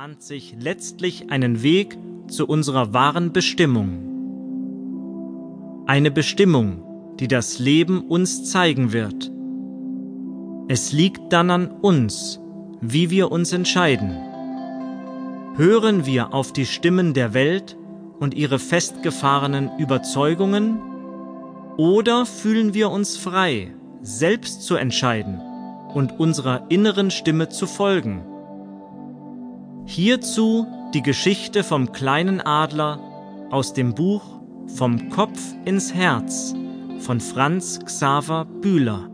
bahnt sich letztlich einen Weg zu unserer wahren Bestimmung. Eine Bestimmung, die das Leben uns zeigen wird. Es liegt dann an uns, wie wir uns entscheiden. Hören wir auf die Stimmen der Welt und ihre festgefahrenen Überzeugungen oder fühlen wir uns frei, selbst zu entscheiden und unserer inneren Stimme zu folgen? Hierzu die Geschichte vom kleinen Adler aus dem Buch Vom Kopf ins Herz von Franz Xaver Bühler.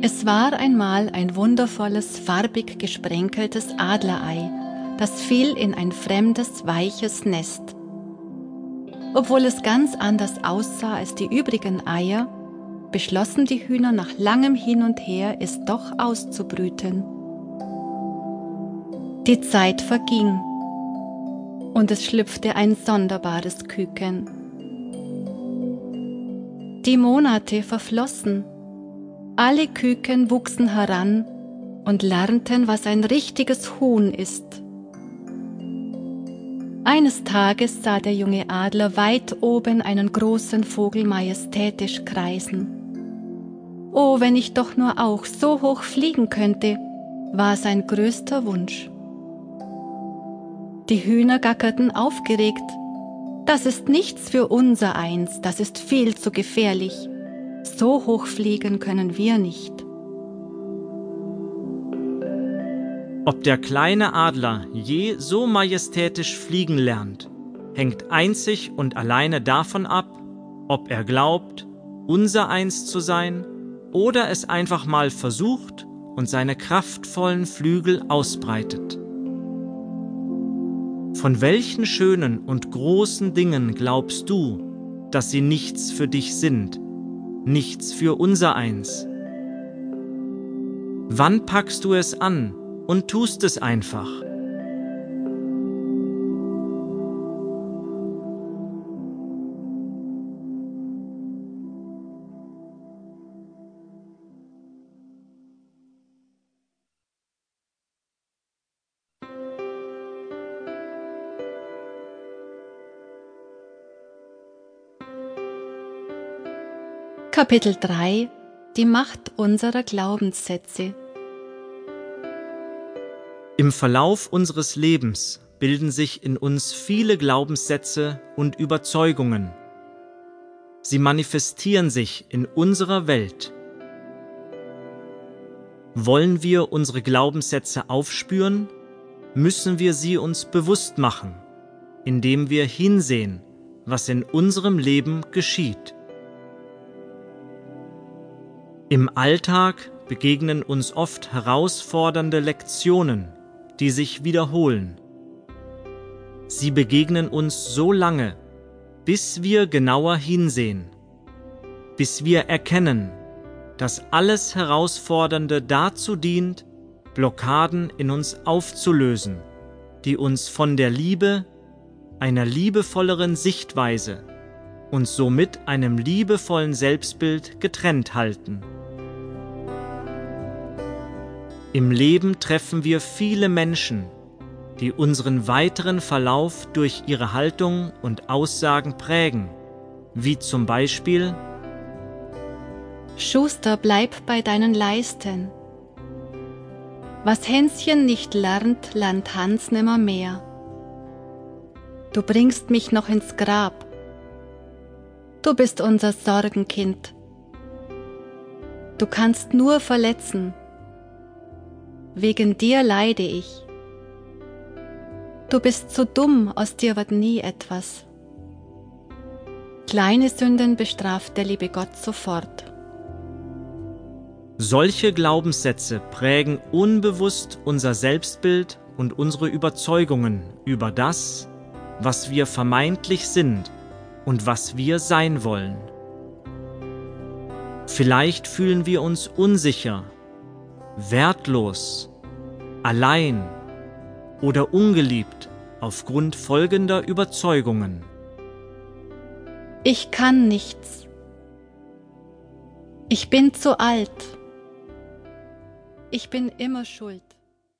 Es war einmal ein wundervolles, farbig gesprenkeltes Adlerei, das fiel in ein fremdes, weiches Nest. Obwohl es ganz anders aussah als die übrigen Eier, beschlossen die Hühner nach langem Hin und Her, es doch auszubrüten. Die Zeit verging und es schlüpfte ein sonderbares Küken. Die Monate verflossen alle Küken wuchsen heran und lernten, was ein richtiges Huhn ist. Eines Tages sah der junge Adler weit oben einen großen Vogel majestätisch kreisen. Oh, wenn ich doch nur auch so hoch fliegen könnte, war sein größter Wunsch. Die Hühner gackerten aufgeregt. Das ist nichts für unser Eins, das ist viel zu gefährlich. So hoch fliegen können wir nicht. Ob der kleine Adler je so majestätisch fliegen lernt, hängt einzig und alleine davon ab, ob er glaubt, unser eins zu sein oder es einfach mal versucht und seine kraftvollen Flügel ausbreitet. Von welchen schönen und großen Dingen glaubst du, dass sie nichts für dich sind, nichts für unser eins. Wann packst du es an und tust es einfach? Kapitel 3 Die Macht unserer Glaubenssätze Im Verlauf unseres Lebens bilden sich in uns viele Glaubenssätze und Überzeugungen. Sie manifestieren sich in unserer Welt. Wollen wir unsere Glaubenssätze aufspüren, müssen wir sie uns bewusst machen, indem wir hinsehen, was in unserem Leben geschieht. Im Alltag begegnen uns oft herausfordernde Lektionen, die sich wiederholen. Sie begegnen uns so lange, bis wir genauer hinsehen, bis wir erkennen, dass alles Herausfordernde dazu dient, Blockaden in uns aufzulösen, die uns von der Liebe, einer liebevolleren Sichtweise und somit einem liebevollen Selbstbild getrennt halten. Im Leben treffen wir viele Menschen, die unseren weiteren Verlauf durch ihre Haltung und Aussagen prägen, wie zum Beispiel Schuster, bleib bei deinen Leisten. Was Hänschen nicht lernt, lernt Hans nimmer mehr. Du bringst mich noch ins Grab. Du bist unser Sorgenkind. Du kannst nur verletzen wegen dir leide ich. Du bist so dumm, aus dir wird nie etwas. Kleine Sünden bestraft der liebe Gott sofort. Solche Glaubenssätze prägen unbewusst unser Selbstbild und unsere Überzeugungen über das, was wir vermeintlich sind und was wir sein wollen. Vielleicht fühlen wir uns unsicher wertlos, allein oder ungeliebt aufgrund folgender Überzeugungen. Ich kann nichts. Ich bin zu alt. Ich bin immer schuld.